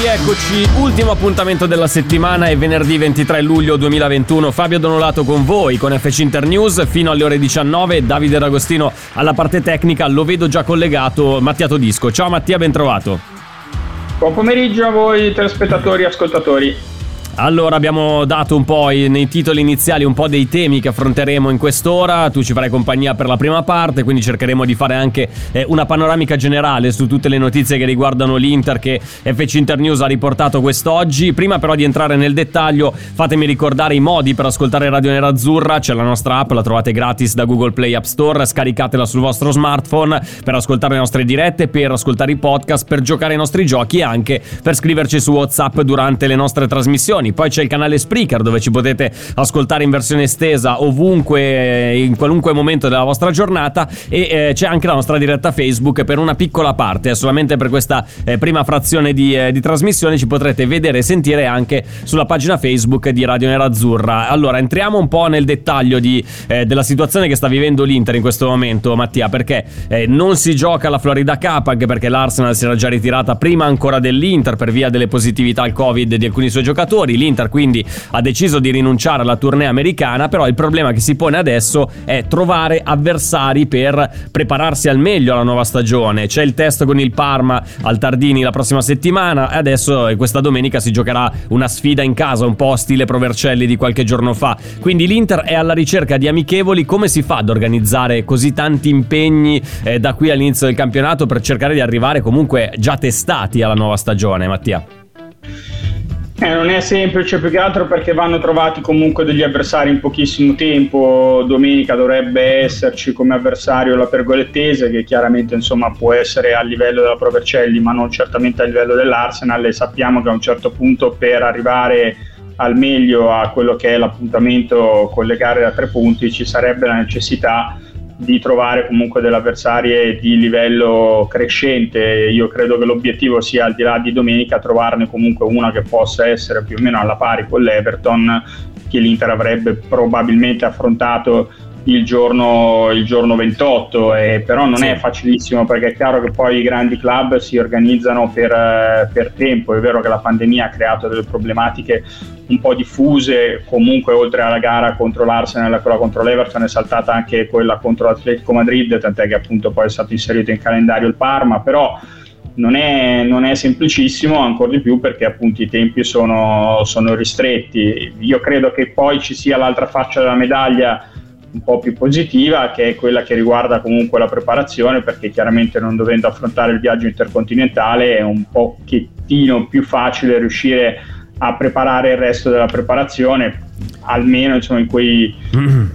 Rieccoci, ultimo appuntamento della settimana è venerdì 23 luglio 2021. Fabio Donolato con voi con FC Internews fino alle ore 19. Davide D'Agostino alla parte tecnica, lo vedo già collegato. Mattia Todisco. Ciao Mattia, ben trovato. Buon pomeriggio a voi telespettatori e ascoltatori. Allora abbiamo dato un po' nei titoli iniziali un po' dei temi che affronteremo in quest'ora, tu ci farai compagnia per la prima parte, quindi cercheremo di fare anche eh, una panoramica generale su tutte le notizie che riguardano l'Inter che FC Internews ha riportato quest'oggi. Prima però di entrare nel dettaglio fatemi ricordare i modi per ascoltare Radio Nerazzurra, c'è la nostra app, la trovate gratis da Google Play App Store, scaricatela sul vostro smartphone per ascoltare le nostre dirette, per ascoltare i podcast, per giocare ai nostri giochi e anche per scriverci su WhatsApp durante le nostre trasmissioni. Poi c'è il canale Spreaker dove ci potete ascoltare in versione estesa ovunque, in qualunque momento della vostra giornata e eh, c'è anche la nostra diretta Facebook per una piccola parte, eh, solamente per questa eh, prima frazione di, eh, di trasmissione ci potrete vedere e sentire anche sulla pagina Facebook di Radio Nerazzurra. Allora entriamo un po' nel dettaglio di, eh, della situazione che sta vivendo l'Inter in questo momento, Mattia, perché eh, non si gioca la Florida Cup, anche perché l'Arsenal si era già ritirata prima ancora dell'Inter per via delle positività al Covid di alcuni suoi giocatori. L'Inter quindi ha deciso di rinunciare alla tournée americana, però il problema che si pone adesso è trovare avversari per prepararsi al meglio alla nuova stagione. C'è il test con il Parma al Tardini la prossima settimana e adesso eh, questa domenica si giocherà una sfida in casa, un po' stile Provercelli di qualche giorno fa. Quindi l'Inter è alla ricerca di amichevoli, come si fa ad organizzare così tanti impegni eh, da qui all'inizio del campionato per cercare di arrivare comunque già testati alla nuova stagione, Mattia? Eh, non è semplice più che altro perché vanno trovati comunque degli avversari in pochissimo tempo. Domenica dovrebbe esserci come avversario la Pergolettese, che chiaramente insomma, può essere a livello della Provercelli, ma non certamente a livello dell'Arsenal. E sappiamo che a un certo punto per arrivare al meglio a quello che è l'appuntamento con le gare da tre punti ci sarebbe la necessità di trovare comunque delle avversarie di livello crescente. Io credo che l'obiettivo sia al di là di domenica trovarne comunque una che possa essere più o meno alla pari con l'Everton che l'Inter avrebbe probabilmente affrontato il giorno, il giorno 28, eh, però non Sì. è facilissimo perché è chiaro che poi i grandi club si organizzano per, eh, per tempo, è vero che la pandemia ha creato delle problematiche un po' diffuse, comunque oltre alla gara contro l'Arsenal e quella contro l'Everton è saltata anche quella contro l'Atletico Madrid, tant'è che appunto poi è stato inserito in calendario il Parma, però non è, non è semplicissimo, ancora di più perché appunto i tempi sono, sono ristretti. Io credo che poi ci sia l'altra faccia della medaglia un po' più positiva, che è quella che riguarda comunque la preparazione, perché chiaramente non dovendo affrontare il viaggio intercontinentale è un pochettino più facile riuscire a preparare il resto della preparazione, almeno insomma, in quei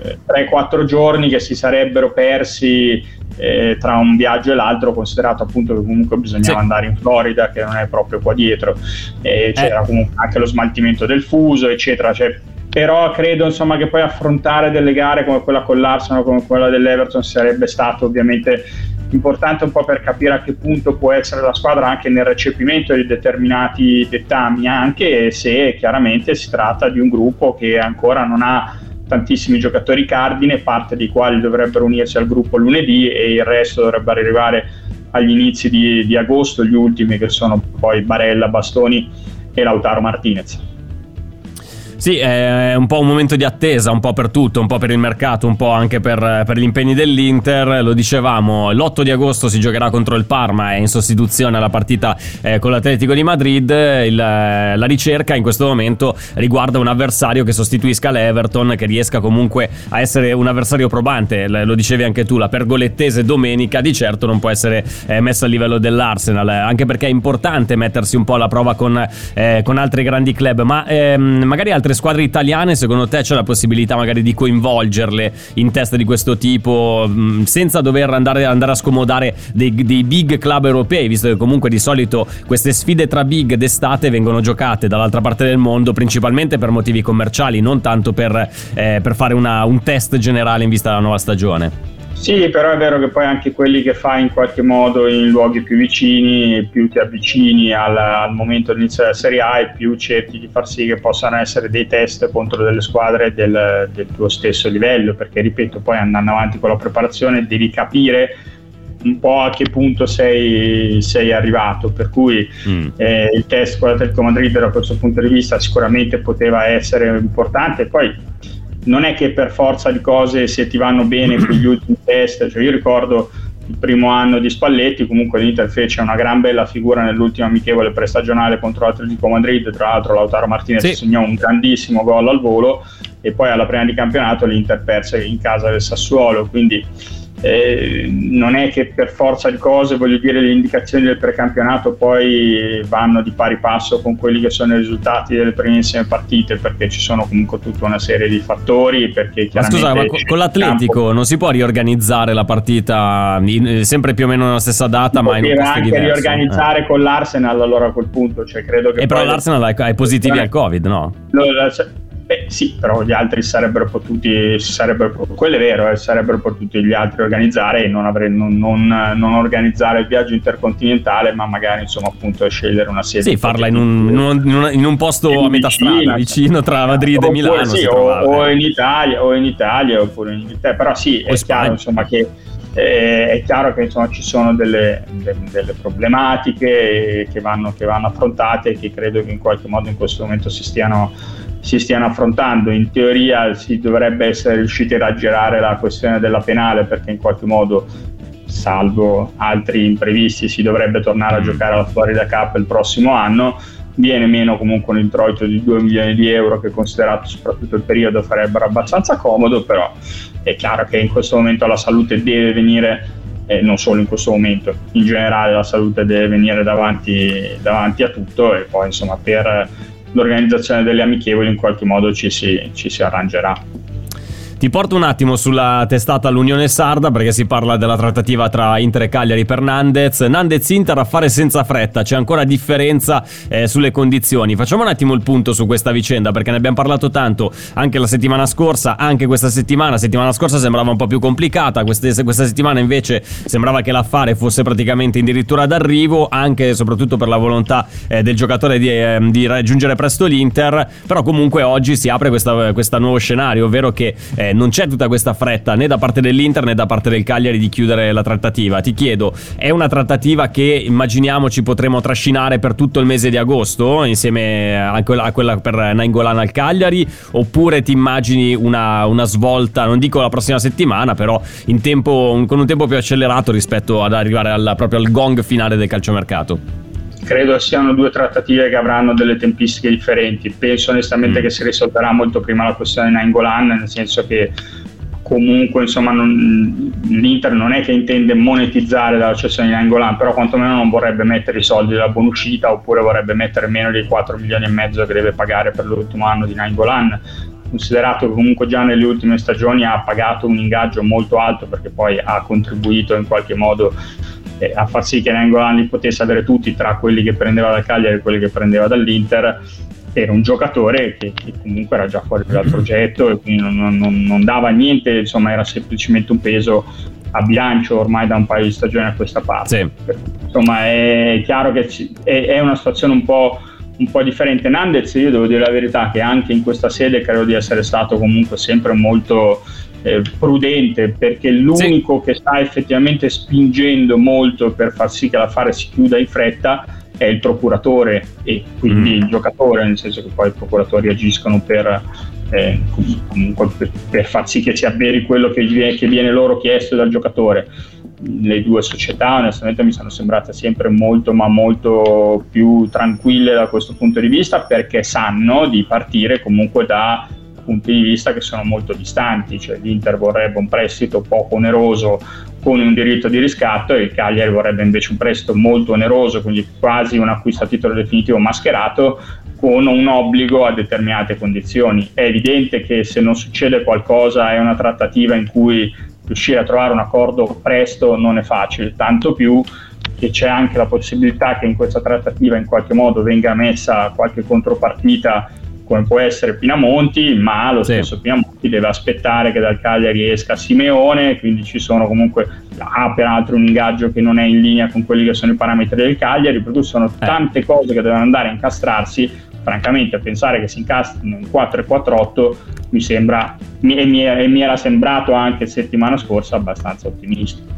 eh, 3-4 giorni che si sarebbero persi eh, tra un viaggio e l'altro, considerato appunto che comunque bisognava Sì. andare in Florida, che non è proprio qua dietro, e c'era comunque anche lo smaltimento del fuso, eccetera. Cioè, però credo insomma che poi affrontare delle gare come quella con l'Arsenal, come quella dell'Everton sarebbe stato ovviamente importante un po' per capire a che punto può essere la squadra anche nel recepimento di determinati dettami, anche se chiaramente si tratta di un gruppo che ancora non ha tantissimi giocatori cardine, parte dei quali dovrebbero unirsi al gruppo lunedì e il resto dovrebbe arrivare agli inizi di, di agosto, gli ultimi che sono poi Barella, Bastoni e Lautaro Martinez. Sì, è un po' un momento di attesa, un po' per tutto, un po' per il mercato, un po' anche per, per gli impegni dell'Inter. Lo dicevamo, l'8 di agosto si giocherà contro il Parma, è in sostituzione alla partita eh, con l'Atletico di Madrid. Il- la ricerca in questo momento riguarda un avversario che sostituisca l'Everton, che riesca comunque a essere un avversario probante. Lo dicevi anche tu, la pergolettese domenica di certo non può essere eh, messa a livello dell'Arsenal, anche perché è importante mettersi un po' alla prova con, eh, con altri grandi club, ma ehm, magari altre altre squadre italiane, secondo te c'è la possibilità magari di coinvolgerle in test di questo tipo mh, senza dover andare, andare a scomodare dei, dei, big club europei, visto che comunque di solito queste sfide tra big d'estate vengono giocate dall'altra parte del mondo principalmente per motivi commerciali, non tanto per, eh, per fare una, un test generale in vista della nuova stagione. Sì, però è vero che poi anche quelli che fai in qualche modo in luoghi più vicini, più ti avvicini al, al momento dell'inizio della Serie A e più cerchi di far sì che possano essere dei test contro delle squadre del, del tuo stesso livello, perché ripeto, poi andando avanti con la preparazione devi capire un po' a che punto sei, sei arrivato, per cui mm. eh, il test con l'Atletico Madrid da questo punto di vista sicuramente poteva essere importante, poi non è che per forza di cose se ti vanno bene quegli ultimi test, cioè io ricordo il primo anno di Spalletti, comunque l'Inter fece una gran bella figura nell'ultimo amichevole prestagionale contro l'Atletico Madrid, tra l'altro Lautaro Martinez sì. segnò un grandissimo gol al volo e poi alla prima di campionato l'Inter perse in casa del Sassuolo, quindi eh, non è che per forza di cose, voglio dire, le indicazioni del precampionato poi vanno di pari passo con quelli che sono i risultati delle primissime partite, perché ci sono comunque tutta una serie di fattori. ma scusa, ma con l'Atletico campo... non si può riorganizzare la partita in, sempre più o meno nella stessa data, ma in un posto anche diverso. riorganizzare eh. con l'Arsenal allora a quel punto, cioè credo che. E però l'Arsenal ha i positivi al Covid, no? Lo, Beh, sì, però gli altri sarebbero potuti, sarebbero, quello è vero, eh, sarebbero potuti gli altri organizzare e non, avre, non, non, non, organizzare il viaggio intercontinentale, ma magari insomma appunto scegliere una sede. Sì, farla in un, in un, posto a metà vicino, strada, vicino tra Madrid e Milano. Sì, o, o, in Italia, o in Italia, oppure in Inghilterra, però sì, è chiaro insomma che eh, è chiaro che insomma, ci sono delle, delle, delle problematiche che vanno, che vanno, affrontate e che credo che in qualche modo in questo momento si stiano si stiano affrontando. In teoria si dovrebbe essere riusciti a raggirare la questione della penale perché in qualche modo, salvo altri imprevisti, si dovrebbe tornare a mm. giocare alla Florida Cup il prossimo anno. Viene meno comunque un introito di 2 milioni di euro che considerato soprattutto il periodo farebbero abbastanza comodo, però è chiaro che in questo momento la salute deve venire eh, non solo in questo momento, in generale la salute deve venire davanti, davanti a tutto e poi insomma per l'organizzazione delle amichevoli in qualche modo ci si, ci si arrangerà. Ti porto un attimo sulla testata all'Unione Sarda perché si parla della trattativa tra Inter e Cagliari per Nandez. Nandez Inter a fare senza fretta, c'è ancora differenza eh, sulle condizioni. Facciamo un attimo il punto su questa vicenda perché ne abbiamo parlato tanto anche la settimana scorsa, anche questa settimana. La settimana scorsa sembrava un po' più complicata, queste, questa settimana invece sembrava che l'affare fosse praticamente addirittura d'arrivo, anche e soprattutto per la volontà eh, del giocatore di, eh, di, raggiungere presto l'Inter. Però comunque oggi si apre questo nuovo scenario, ovvero che non c'è tutta questa fretta né da parte dell'Inter né da parte del Cagliari di chiudere la trattativa. Ti chiedo, è una trattativa che immaginiamo ci potremo trascinare per tutto il mese di agosto insieme a quella, a quella per Nainggolan al Cagliari oppure ti immagini una, una, svolta, non dico la prossima settimana, però tempo, con un tempo più accelerato rispetto ad arrivare al, proprio al gong finale del calciomercato? Credo siano due trattative che avranno delle tempistiche differenti. Penso onestamente mm. che si risolverà molto prima la questione Nainggolan, nel senso che comunque insomma non, l'Inter non è che intende monetizzare dalla cessione di Nainggolan, però quantomeno non vorrebbe mettere i soldi della buonuscita oppure vorrebbe mettere meno dei 4 milioni e mezzo che deve pagare per l'ultimo anno di Nainggolan considerato che comunque già nelle ultime stagioni ha pagato un ingaggio molto alto perché poi ha contribuito in qualche modo eh, a far sì che Nengolan li potesse avere tutti tra quelli che prendeva dal Cagliari e quelli che prendeva dall'Inter era un giocatore che, che comunque era già fuori dal progetto e quindi non, non, non, dava niente, insomma era semplicemente un peso a bilancio ormai da un paio di stagioni a questa parte. Sì. Insomma è chiaro che è, è una situazione un po' un po' differente. Nandez, io devo dire la verità, che anche in questa sede credo di essere stato comunque sempre molto eh, prudente, perché l'unico sì. che sta effettivamente spingendo molto per far sì che l'affare si chiuda in fretta è il procuratore e quindi mm. il giocatore, nel senso che poi i procuratori agiscono per, eh, comunque per, per far sì che si avveri quello che, che viene loro chiesto dal giocatore le due società onestamente mi sono sembrate sempre molto ma molto più tranquille da questo punto di vista perché sanno di partire comunque da punti di vista che sono molto distanti, cioè l'Inter vorrebbe un prestito poco oneroso con un diritto di riscatto e il Cagliari vorrebbe invece un prestito molto oneroso, quindi quasi un acquisto a titolo definitivo mascherato con un obbligo a determinate condizioni. È evidente che se non succede qualcosa è una trattativa in cui riuscire a trovare un accordo presto non è facile, tanto più che c'è anche la possibilità che in questa trattativa in qualche modo venga messa qualche contropartita come può essere Pinamonti, ma lo sì. stesso Pinamonti deve aspettare che dal Cagliari esca Simeone, quindi ci sono comunque, ha peraltro un ingaggio che non è in linea con quelli che sono i parametri del Cagliari, per cui sono eh. tante cose che devono andare a incastrarsi, francamente pensare che si incastrino in 4 e 4-8 mi sembra, e mi, mi era sembrato anche settimana scorsa abbastanza ottimistico.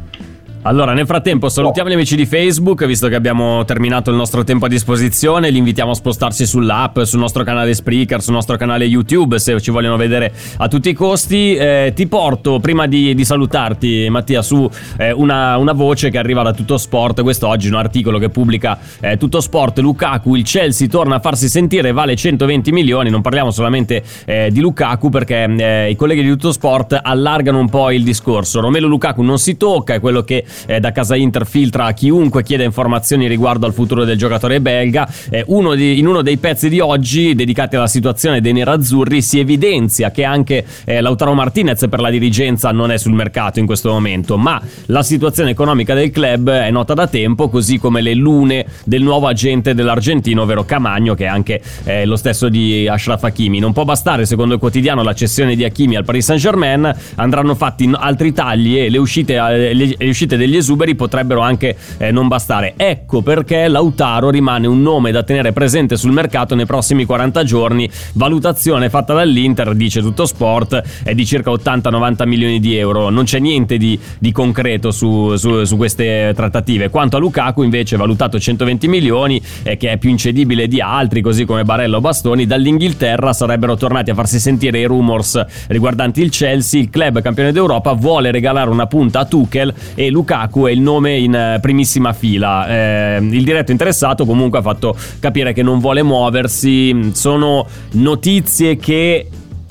Allora, nel frattempo salutiamo gli amici di Facebook, visto che abbiamo terminato il nostro tempo a disposizione, li invitiamo a spostarsi sull'app, sul nostro canale Spreaker, sul nostro canale YouTube, se ci vogliono vedere a tutti i costi. Eh, ti porto, prima di, di salutarti Mattia, su eh, una, una, voce che arriva da Tutto Sport, quest'oggi un articolo che pubblica eh, Tutto Sport, Lukaku, il Chelsea torna a farsi sentire, vale 120 milioni, non parliamo solamente eh, di Lukaku perché eh, i colleghi di Tutto Sport allargano un po' il discorso. Romelo Lukaku non si tocca, è quello che eh, da casa Inter filtra a chiunque chieda informazioni riguardo al futuro del giocatore belga. Eh, uno di, in uno dei pezzi di oggi dedicati alla situazione dei nerazzurri si evidenzia che anche eh, Lautaro Martinez per la dirigenza non è sul mercato in questo momento, ma la situazione economica del club è nota da tempo, così come le lune del nuovo agente dell'argentino, ovvero Camagno, che è anche eh, lo stesso di Ashraf Hakimi. Non può bastare, secondo il quotidiano, la cessione di Hakimi al Paris Saint-Germain, andranno fatti altri tagli e le uscite, eh, le, le uscite degli esuberi potrebbero anche eh, non bastare. Ecco perché Lautaro rimane un nome da tenere presente sul mercato nei prossimi 40 giorni. Valutazione fatta dall'Inter, dice tutto sport, è di circa 80-90 milioni di euro. Non c'è niente di, di concreto su, su, su, queste trattative. Quanto a Lukaku, invece, valutato 120 milioni, eh, che è più incedibile di altri, così come Barella o Bastoni, dall'Inghilterra sarebbero tornati a farsi sentire i rumors riguardanti il Chelsea. Il club campione d'Europa vuole regalare una punta a Tuchel e Lukaku Lukaku è il nome in eh, primissima fila. Eh, il diretto interessato comunque ha fatto capire che non vuole muoversi. Sono notizie che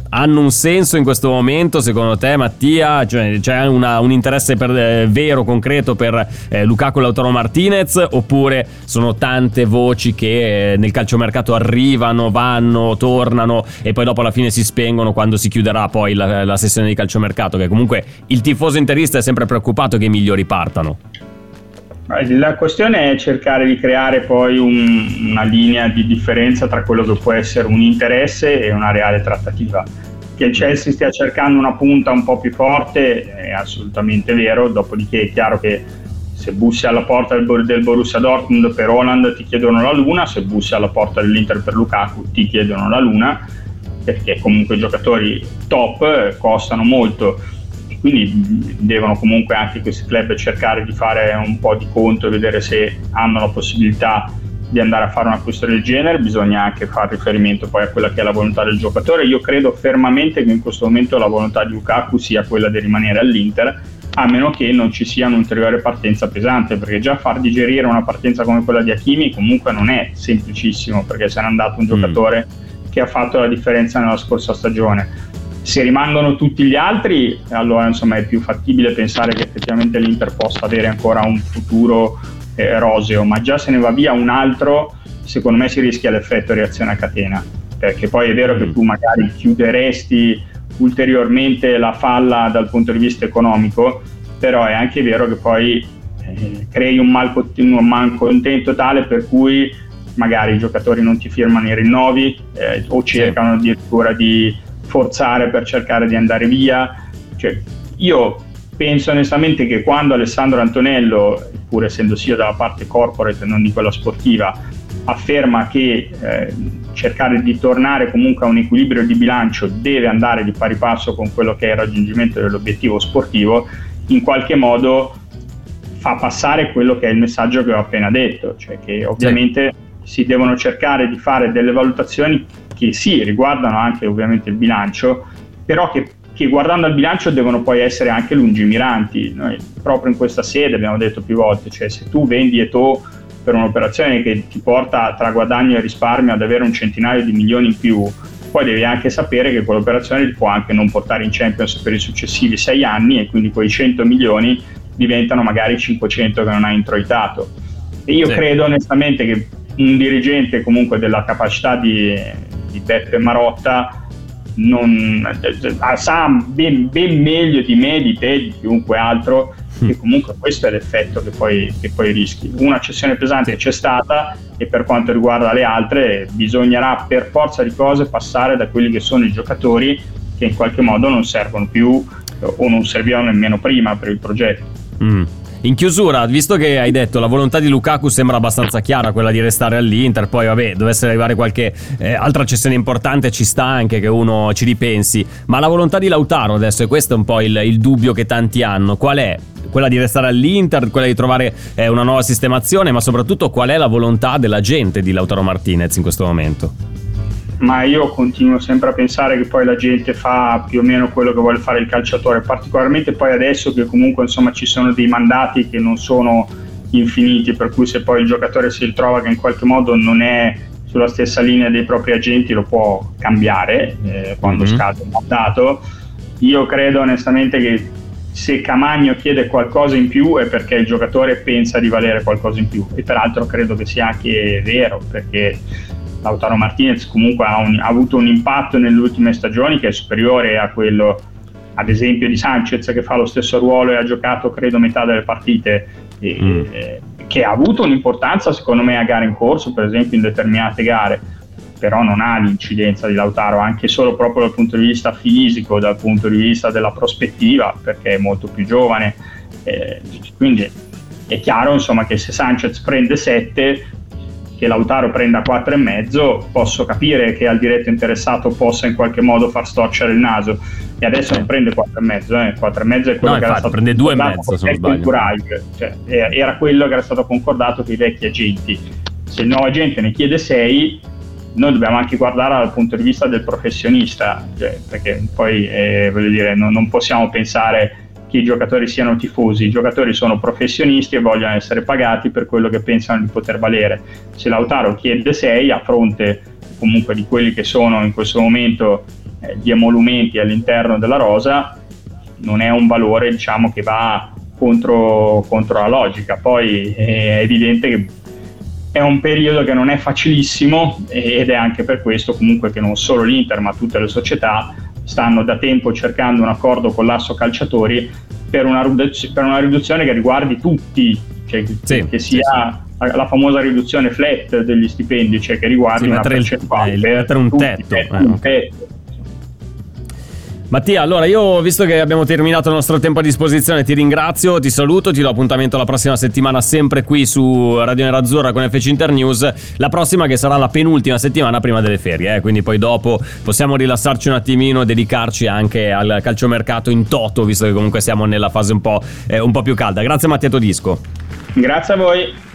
hanno un senso in questo momento secondo te Mattia? Cioè, c'è una, un interesse per, eh, vero, concreto per eh, Lukaku Lautaro Martinez oppure sono tante voci che eh, nel calciomercato arrivano, vanno, tornano e poi dopo alla fine si spengono quando si chiuderà poi la, la sessione di calciomercato che comunque il tifoso interista è sempre preoccupato che i migliori partano. La questione è cercare di creare poi un, una linea di differenza tra quello che può essere un interesse e una reale trattativa. Che il Chelsea stia cercando una punta un po' più forte è assolutamente vero, dopodiché è chiaro che se bussi alla porta del, del Borussia Dortmund per Holland ti chiedono la luna, se bussi alla porta dell'Inter per Lukaku ti chiedono la luna, perché comunque i giocatori top costano molto quindi devono comunque anche questi club cercare di fare un po' di conto e vedere se hanno la possibilità di andare a fare un acquisto del genere, bisogna anche fare riferimento poi a quella che è la volontà del giocatore. Io credo fermamente che in questo momento la volontà di Lukaku sia quella di rimanere all'Inter, a meno che non ci sia un'ulteriore partenza pesante, perché già far digerire una partenza come quella di Hakimi comunque non è semplicissimo, perché se n'è andato un mm. giocatore mm. che ha fatto la differenza nella scorsa stagione se rimangono tutti gli altri, allora insomma è più fattibile pensare che effettivamente l'Inter possa avere ancora un futuro eh, roseo, ma già se ne va via un altro, secondo me si rischia l'effetto reazione a catena, perché poi è vero che mm. tu magari chiuderesti ulteriormente la falla dal punto di vista economico, però è anche vero che poi eh, crei un, malco- un malcontento tale per cui magari i giocatori non ti firmano i rinnovi eh, o cercano addirittura di forzare per cercare di andare via. Cioè, io penso onestamente che quando Alessandro Antonello, pur essendo sia dalla parte corporate e non di quella sportiva, afferma che eh, cercare di tornare comunque a un equilibrio di bilancio deve andare di pari passo con quello che è il raggiungimento dell'obiettivo sportivo, in qualche modo fa passare quello che è il messaggio che ho appena detto, cioè che ovviamente sì. si devono cercare di fare delle valutazioni che sì, riguardano anche ovviamente il bilancio, però che, che guardando al bilancio devono poi essere anche lungimiranti. Noi proprio in questa sede abbiamo detto più volte, cioè se tu vendi Eto per un'operazione che ti porta tra guadagno e risparmio ad avere un centinaio di milioni in più, poi devi anche sapere che quell'operazione ti può anche non portare in Champions per i successivi sei anni e quindi quei 100 milioni diventano magari 500 che non hai introitato. E io sì. credo onestamente che un dirigente comunque della capacità di, di Beppe Marotta non, eh, sa ben, ben, meglio di me, di te, di chiunque altro, che comunque questo è l'effetto che poi, che poi rischi. Una cessione pesante c'è stata e per quanto riguarda le altre bisognerà per forza di cose passare da quelli che sono i giocatori che in qualche modo non servono più o non servivano nemmeno prima per il progetto. Mm. In chiusura, visto che hai detto la volontà di Lukaku sembra abbastanza chiara, quella di restare all'Inter, poi vabbè, dovesse arrivare qualche eh, altra cessione importante, ci sta anche che uno ci ripensi, ma la volontà di Lautaro adesso, e questo è un po' il, il dubbio che tanti hanno, qual è? Quella di restare all'Inter, quella di trovare eh, una nuova sistemazione, ma soprattutto qual è la volontà della gente di Lautaro Martinez in questo momento? Ma io continuo sempre a pensare che poi la gente fa più o meno quello che vuole fare il calciatore, particolarmente poi adesso che comunque insomma ci sono dei mandati che non sono infiniti, per cui se poi il giocatore si ritrova che in qualche modo non è sulla stessa linea dei propri agenti lo può cambiare eh, quando mm-hmm. scade il mandato. Io credo onestamente che se Camagno chiede qualcosa in più è perché il giocatore pensa di valere qualcosa in più e peraltro credo che sia anche vero perché Lautaro Martinez comunque ha, un, ha, avuto un impatto nelle ultime stagioni che è superiore a quello ad esempio di Sanchez che fa lo stesso ruolo e ha giocato credo metà delle partite. E, mm. eh, che ha avuto un'importanza secondo me a gare in corso per esempio in determinate gare. Però non ha l'incidenza di Lautaro anche solo proprio dal punto di vista fisico dal punto di vista della prospettiva perché è molto più giovane. Eh, quindi è chiaro insomma che se Sanchez prende 7 che Lautaro prenda 4,5 posso capire che al diretto interessato possa in qualche modo far storcere il naso. E adesso non prende 4,5 eh. 4,5 è quello no, che infatti, era stato prende 2,5 se non sbaglio. Cioè, era quello che era stato concordato con i vecchi agenti. Se il nuovo agente ne chiede 6 noi dobbiamo anche guardare dal punto di vista del professionista cioè, perché poi eh, voglio dire non, non possiamo pensare che i giocatori siano tifosi, i giocatori sono professionisti e vogliono essere pagati per quello che pensano di poter valere. Se Lautaro chiede 6 a fronte comunque di quelli che sono in questo momento eh, gli emolumenti all'interno della rosa, non è un valore diciamo, che va contro, contro la logica. Poi è evidente che è un periodo che non è facilissimo ed è anche per questo comunque che non solo l'Inter ma tutte le società stanno da tempo cercando un accordo con l'Asso Calciatori per una, per una riduzione che riguardi tutti, cioè sì, che sia sì, la famosa riduzione flat degli stipendi, cioè che riguardi una percentuale il, per un tetto. Eh, un tetto Mattia, allora io visto che abbiamo terminato il nostro tempo a disposizione ti ringrazio, ti saluto, ti do appuntamento la prossima settimana sempre qui su Radio Nerazzurra con FC Internews, la prossima che sarà la penultima settimana prima delle ferie, eh? quindi poi dopo possiamo rilassarci un attimino e dedicarci anche al calciomercato in toto, visto che comunque siamo nella fase un po', eh, un po più calda. Grazie Mattia Todisco. Grazie a voi.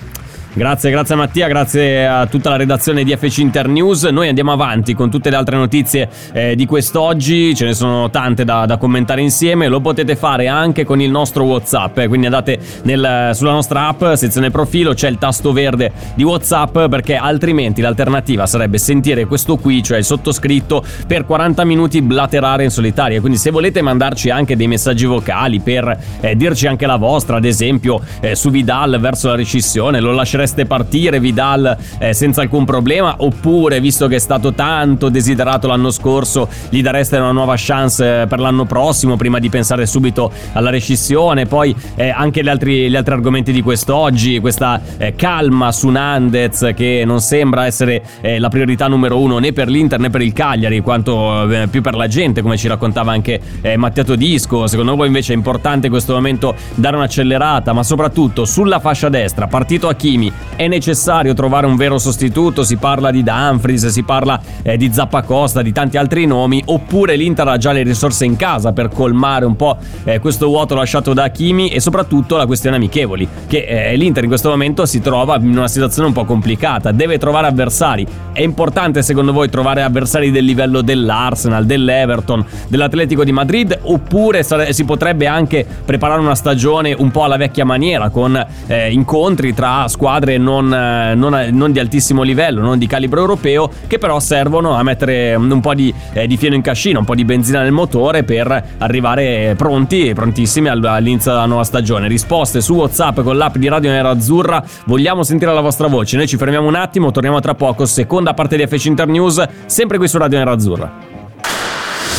Grazie, grazie Mattia, grazie a tutta la redazione di FC Internews. Noi andiamo avanti con tutte le altre notizie eh, di quest'oggi, ce ne sono tante da, da, commentare insieme, lo potete fare anche con il nostro Whatsapp, eh. quindi andate nel, sulla nostra app, sezione profilo, c'è il tasto verde di Whatsapp perché altrimenti l'alternativa sarebbe sentire questo qui, cioè il sottoscritto, per 40 minuti blaterare in solitaria. Quindi se volete mandarci anche dei messaggi vocali per eh, dirci anche la vostra, ad esempio eh, su Vidal verso la rescissione, lo lascerete potreste partire Vidal eh, senza alcun problema? Oppure visto che è stato tanto desiderato l'anno scorso gli dareste una nuova chance eh, per l'anno prossimo prima di pensare subito alla rescissione? Poi eh, anche gli altri, gli altri, argomenti di quest'oggi questa eh, calma su Nandez che non sembra essere eh, la priorità numero uno né per l'Inter né per il Cagliari quanto eh, più per la gente come ci raccontava anche Mattia Todisco. Secondo voi invece è importante in questo momento dare un'accelerata ma soprattutto sulla fascia destra partito Hakimi è necessario trovare un vero sostituto, si parla di Dumfries, si parla eh, di Zappacosta, di tanti altri nomi, oppure l'Inter ha già le risorse in casa per colmare un po' eh, questo vuoto lasciato da Kimi e soprattutto la questione amichevoli, che eh, l'Inter in questo momento si trova in una situazione un po' complicata, deve trovare avversari. È importante secondo voi trovare avversari del livello dell'Arsenal, dell'Everton, dell'Atletico di Madrid oppure si potrebbe anche preparare una stagione un po' alla vecchia maniera con eh, incontri tra squadre squadre non, eh, non, non, di altissimo livello, non di calibro europeo, che però servono a mettere un po' di, eh, di fieno in cascina, un po' di benzina nel motore per arrivare pronti, prontissimi all'inizio della nuova stagione. Risposte su WhatsApp con l'app di Radio Nera Azzurra. Vogliamo sentire la vostra voce. Noi ci fermiamo un attimo, torniamo tra poco. Seconda parte di FC Internews, sempre qui su Radio Nera Azzurra.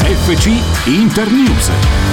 FC Internews.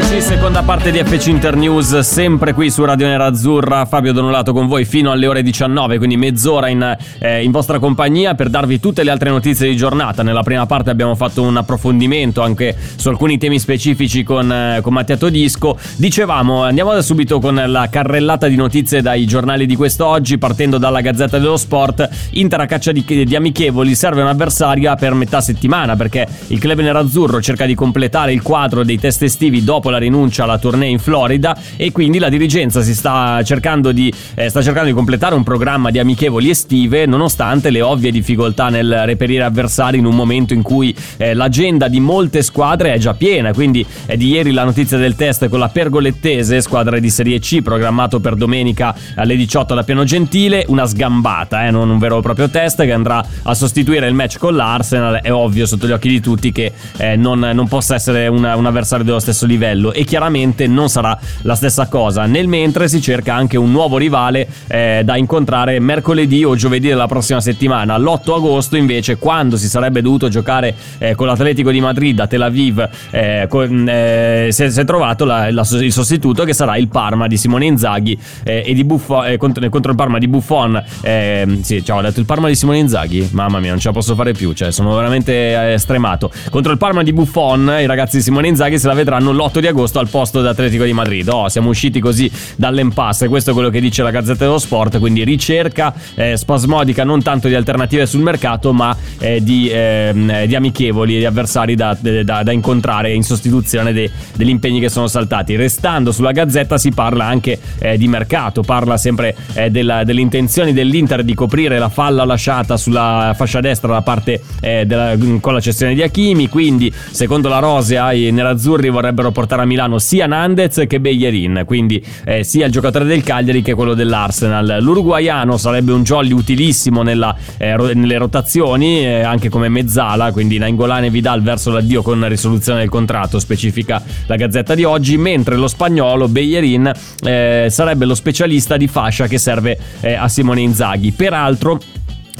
Eccoci, seconda parte di FC Internews, sempre qui su Radio Nera Azzurra. Fabio Donolato con voi fino alle ore 19, quindi mezz'ora in, eh, in, vostra compagnia per darvi tutte le altre notizie di giornata. Nella prima parte abbiamo fatto un approfondimento anche su alcuni temi specifici con, eh, con Mattia Todisco. Dicevamo, andiamo da subito con la carrellata di notizie dai giornali di quest'oggi, partendo dalla Gazzetta dello Sport. Inter a caccia di, di amichevoli, serve un'avversaria per metà settimana perché il club nerazzurro cerca di completare il quadro dei test estivi dopo la rinuncia alla tournée in Florida e quindi la dirigenza si sta cercando di, eh, sta cercando di completare un programma di amichevoli estive nonostante le ovvie difficoltà nel reperire avversari in un momento in cui eh, l'agenda di molte squadre è già piena, quindi è di ieri la notizia del test con la Pergolettese, squadra di Serie C programmato per domenica alle 18 da Piano Gentile, una sgambata, eh, non un vero e proprio test che andrà a sostituire il match con l'Arsenal, è ovvio sotto gli occhi di tutti che eh, non, non, possa essere una, un avversario dello stesso livello livello e chiaramente non sarà la stessa cosa. Nel mentre si cerca anche un nuovo rivale eh, da incontrare mercoledì o giovedì della prossima settimana. L'8 agosto invece quando si sarebbe dovuto giocare eh, con l'Atletico di Madrid a Tel Aviv eh, con, eh, si, è, si, è, trovato la, la, il sostituto che sarà il Parma di Simone Inzaghi eh, e di Buffon, eh, contro, contro, il Parma di Buffon. sì, ciao, ho detto il Parma di Simone Inzaghi. Mamma mia, non ce la posso fare più, cioè sono veramente stremato. Contro il Parma di Buffon, i ragazzi di Simone Inzaghi se la vedranno l'8 di agosto al posto d'Atletico di Madrid. Oh, siamo usciti così dall'impasse, questo è quello che dice la Gazzetta dello Sport, quindi ricerca eh, spasmodica non tanto di alternative sul mercato, ma eh, di, eh, di, amichevoli, di avversari da, da, da incontrare in sostituzione de, degli impegni che sono saltati. Restando sulla Gazzetta si parla anche eh, di mercato, parla sempre eh, della, delle intenzioni dell'Inter di coprire la falla lasciata sulla fascia destra da parte eh, della, con la cessione di Hakimi, quindi secondo la Rosea i nerazzurri vorrebbero portare a Milano sia Nandez che Beglierin, quindi eh, sia il giocatore del Cagliari che quello dell'Arsenal. L'uruguaiano sarebbe un jolly utilissimo nella, eh, nelle rotazioni, eh, anche come mezzala, quindi Nainggolan e Vidal verso l'addio con risoluzione del contratto, specifica la Gazzetta di oggi, mentre lo spagnolo Beglierin eh, sarebbe lo specialista di fascia che serve eh, a Simone Inzaghi. Peraltro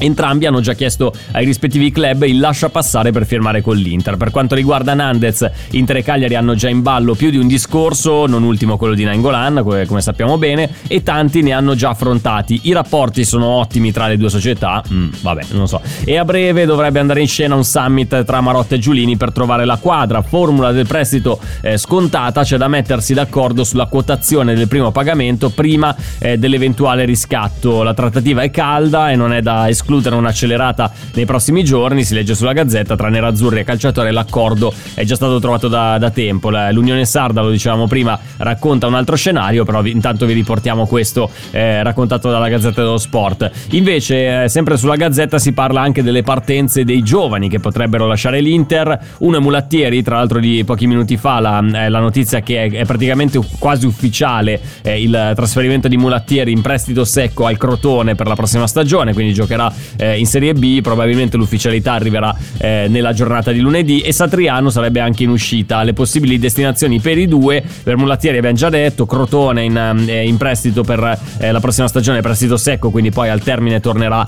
Entrambi hanno già chiesto ai rispettivi club il lascia passare per firmare con l'Inter. Per quanto riguarda Nandez, Inter e Cagliari hanno già in ballo più di un discorso, non ultimo quello di Nainggolan, come sappiamo bene, e tanti ne hanno già affrontati. I rapporti sono ottimi tra le due società, mm, vabbè, non so. E a breve dovrebbe andare in scena un summit tra Marotta e Giulini per trovare la quadra. Formula del prestito eh, scontata, c'è da mettersi d'accordo sulla quotazione del primo pagamento prima eh, dell'eventuale riscatto. La trattativa è calda e non è da escludere escludere un'accelerata nei prossimi giorni. Si legge sulla Gazzetta, tra nerazzurri e calciatore l'accordo è già stato trovato da, da tempo. L'Unione Sarda, lo dicevamo prima, racconta un altro scenario, però intanto vi riportiamo questo eh, raccontato dalla Gazzetta dello Sport. Invece, eh, sempre sulla Gazzetta si parla anche delle partenze dei giovani che potrebbero lasciare l'Inter. Uno è Mulattieri, tra l'altro di pochi minuti fa la, eh, la notizia che è, è, praticamente quasi ufficiale eh, il trasferimento di Mulattieri in prestito secco al Crotone per la prossima stagione, quindi giocherà eh, in Serie B, probabilmente l'ufficialità arriverà eh, nella giornata di lunedì e Satriano sarebbe anche in uscita. Le possibili destinazioni per i due, per Mulattieri abbiamo già detto, Crotone in, eh, in prestito per eh, la prossima stagione, prestito secco, quindi poi al termine tornerà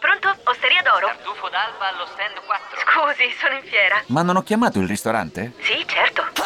Pronto? Osteria d'oro? Tartufo d'alba allo stand 4. Scusi, sono in fiera. Ma non ho chiamato il ristorante? Sì, certo.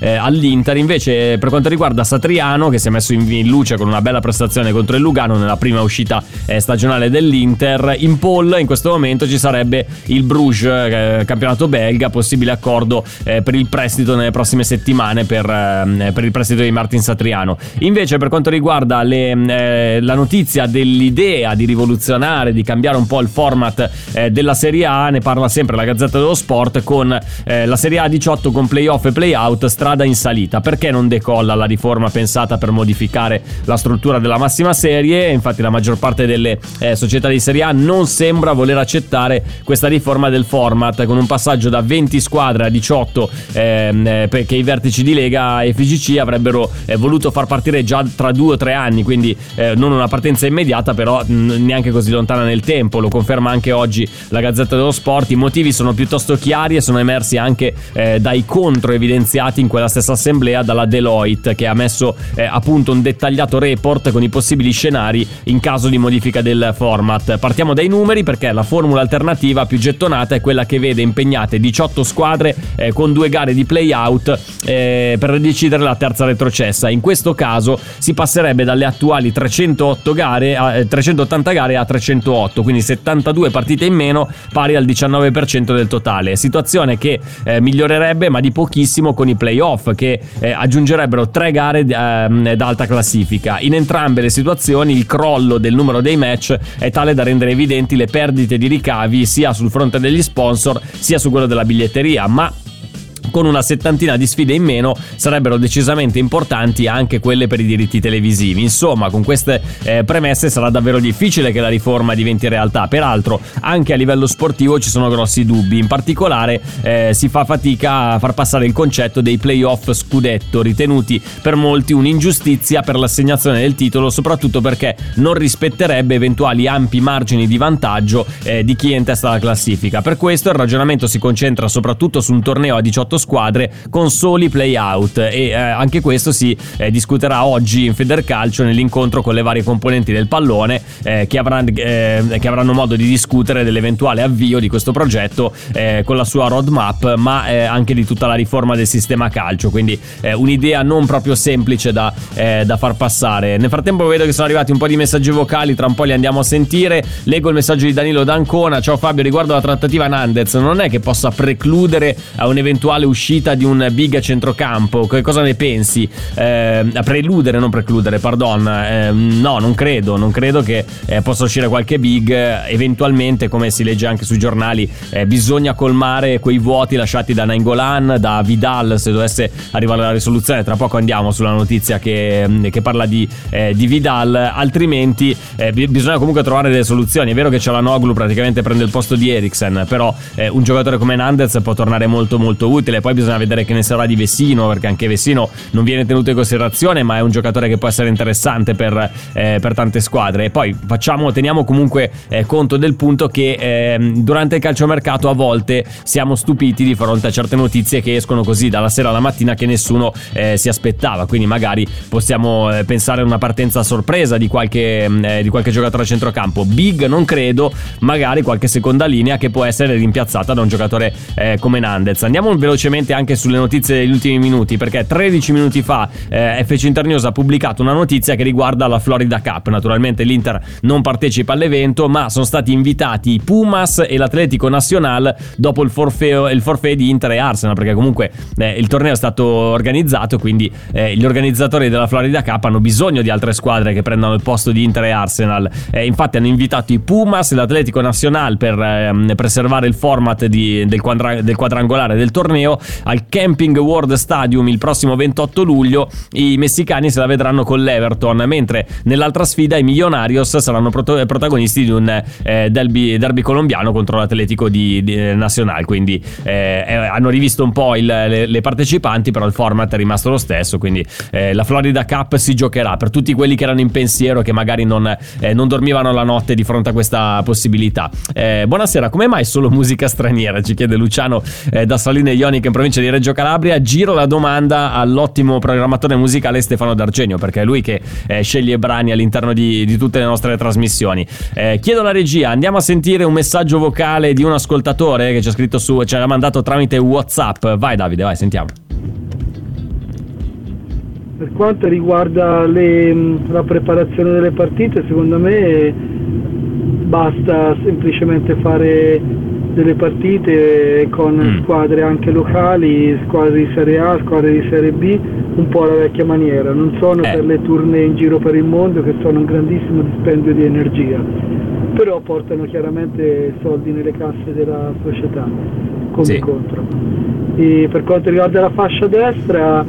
Eh, all'Inter. Invece, per quanto riguarda Satriano, che si è messo in, luce con una bella prestazione contro il Lugano nella prima uscita eh, stagionale dell'Inter, in poll in questo momento ci sarebbe il Bruges, eh, campionato belga, possibile accordo eh, per il prestito nelle prossime settimane per, eh, per, il prestito di Martin Satriano. Invece, per quanto riguarda le, eh, la notizia dell'idea di rivoluzionare, di cambiare un po' il format della Serie A, ne parla sempre la Gazzetta dello Sport con la Serie A 18 con playoff e playout strada in salita. Perché non decolla la riforma pensata per modificare la struttura della massima serie? Infatti la maggior parte delle eh, società di Serie A non sembra voler accettare questa riforma del format con un passaggio da 20 squadre a 18 ehm, eh, perché i vertici di Lega e FGC avrebbero eh, voluto far partire già tra due o tre anni, quindi eh, non una partenza immediata però mh, neanche così lontana nel tempo, lo conferma anche oggi la Gazzetta dello Sport, i motivi sono piuttosto chiari e sono emersi anche eh, dai contro evidenziati in in quella stessa assemblea dalla Deloitte che ha messo eh, appunto un dettagliato report con i possibili scenari in caso di modifica del format. Partiamo dai numeri perché la formula alternativa più gettonata è quella che vede impegnate 18 squadre eh, con due gare di play-out eh, per decidere la terza retrocessa. In questo caso si passerebbe dalle attuali 308 gare a, 380 eh, gare a 308, quindi 72 partite in meno, pari al 19% del totale. Situazione che eh, migliorerebbe ma di pochissimo con i play playoff che eh, aggiungerebbero tre gare eh, d'alta classifica. In entrambe le situazioni il crollo del numero dei match è tale da rendere evidenti le perdite di ricavi sia sul fronte degli sponsor sia su quello della biglietteria, ma con una settantina di sfide in meno sarebbero decisamente importanti anche quelle per i diritti televisivi. Insomma, con queste eh, premesse sarà davvero difficile che la riforma diventi realtà. Peraltro, anche a livello sportivo ci sono grossi dubbi. In particolare, eh, si fa fatica a far passare il concetto dei playoff scudetto, ritenuti per molti un'ingiustizia per l'assegnazione del titolo, soprattutto perché non rispetterebbe eventuali ampi margini di vantaggio eh, di chi è in testa alla classifica. Per questo il ragionamento si concentra soprattutto su un torneo a 18 squadre con soli play-out e eh, anche questo si eh, discuterà oggi in Federcalcio nell'incontro con le varie componenti del pallone eh, che, avranno, eh, che, avranno, modo di discutere dell'eventuale avvio di questo progetto eh, con la sua roadmap ma eh, anche di tutta la riforma del sistema calcio. Quindi un'idea non proprio semplice da, da far passare. Nel frattempo vedo che sono arrivati un po' di messaggi vocali tra un po' li andiamo a sentire. Leggo il messaggio di Danilo D'Ancona. Ciao Fabio riguardo la trattativa Nandez non è che possa precludere a un'eventuale uscita di un big a centrocampo. Che cosa ne pensi? Eh, a preludere, non precludere, pardon. Eh, no, non credo. Non credo che eh, possa uscire qualche big. Eventualmente, come si legge anche sui giornali, eh, bisogna colmare quei vuoti lasciati da Nainggolan, da Vidal. Se dovesse arrivare la risoluzione, tra poco andiamo sulla notizia che, mm, che parla di, eh, di, Vidal. Altrimenti, eh, bisogna comunque trovare delle soluzioni. È vero che c'è la Noglu, praticamente prende il posto di Eriksen, però un giocatore come Nandez può tornare molto, molto utile difficile. Poi bisogna vedere che ne sarà di Vessino, perché anche Vessino non viene tenuto in considerazione, ma è un giocatore che può essere interessante per, eh, per tante squadre. E poi facciamo, teniamo comunque eh, conto del punto che eh, durante il calciomercato a volte siamo stupiti di fronte a certe notizie che escono così dalla sera alla mattina che nessuno eh, si aspettava. Quindi magari possiamo eh, pensare a una partenza sorpresa di qualche, mm, eh, di qualche giocatore a centrocampo. Big non credo, magari qualche seconda linea che può essere rimpiazzata da un giocatore come Nandez. Andiamo velocemente velocemente anche sulle notizie degli ultimi minuti, perché 13 minuti fa eh, FC Internews ha pubblicato una notizia che riguarda la Florida Cup. Naturalmente l'Inter non partecipa all'evento, ma sono stati invitati i Pumas e l'Atletico Nacional dopo il forfeo, il forfè di Inter e Arsenal, perché comunque eh, il torneo è stato organizzato, quindi eh, gli organizzatori della Florida Cup hanno bisogno di altre squadre che prendano il posto di Inter e Arsenal. Eh, infatti hanno invitato i Pumas e l'Atletico Nacional per ehm, preservare il format di, del, quadra, del quadrangolare del torneo al Camping World Stadium il prossimo 28 luglio. I messicani se la vedranno con l'Everton, mentre nell'altra sfida i Millonarios saranno prot- protagonisti di un eh, derby, derby, colombiano contro l'Atletico di, di eh, Nacional. Quindi eh, eh, hanno rivisto un po' il, le, le, partecipanti, però il format è rimasto lo stesso. Quindi eh, la Florida Cup si giocherà per tutti quelli che erano in pensiero, che magari non, eh, non dormivano la notte di fronte a questa possibilità. buonasera, come mai solo musica straniera? Ci chiede Luciano da Saline Ionica in provincia di Reggio Calabria. Giro la domanda all'ottimo programmatore musicale Stefano D'Argenio, perché è lui che eh, sceglie brani all'interno di, di, tutte le nostre trasmissioni. Eh, chiedo alla regia, andiamo a sentire un messaggio vocale di un ascoltatore che ci ha scritto su, ci ha mandato tramite WhatsApp. Vai Davide, vai, sentiamo. Per quanto riguarda le, la preparazione delle partite, secondo me basta semplicemente fare delle partite con mm. squadre anche locali, squadre di Serie A, squadre di Serie B, un po' alla vecchia maniera, non sono eh. per le tournée in giro per il mondo che sono un grandissimo dispendio di energia, però portano chiaramente soldi nelle casse della società come sì. contro. E per quanto riguarda la fascia destra,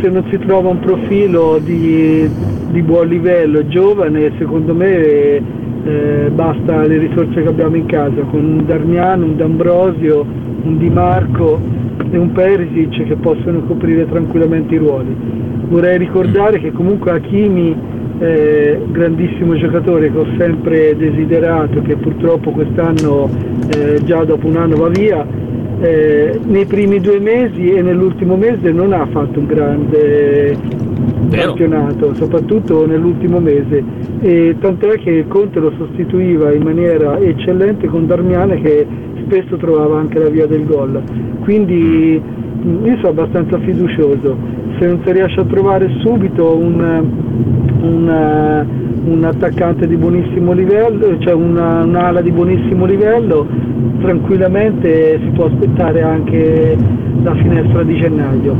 se non si trova un profilo di, di buon livello, giovane, secondo me eh, basta le risorse che abbiamo in casa, con un Darmiano, un D'Ambrosio, un Di Marco e un Perisic che possono coprire tranquillamente i ruoli. Vorrei ricordare che comunque Hakimi, eh, grandissimo giocatore che ho sempre desiderato, che purtroppo quest'anno eh, già dopo un anno va via, eh, nei primi due mesi e nell'ultimo mese non ha fatto un grande Vero. campionato, soprattutto nell'ultimo mese. E tant'è che Conte lo sostituiva in maniera eccellente con Darmiane che spesso trovava anche la via del gol. Quindi mm, io sono abbastanza fiducioso. Se non si riesce a trovare subito un, un, un attaccante di buonissimo livello, cioè una, un'ala di buonissimo livello, tranquillamente si può aspettare anche la finestra di gennaio.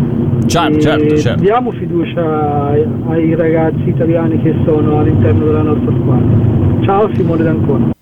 Certo, certo, certo. Diamo fiducia ai, ai ragazzi italiani che sono all'interno della nostra squadra. Ciao Simone D'Ancona.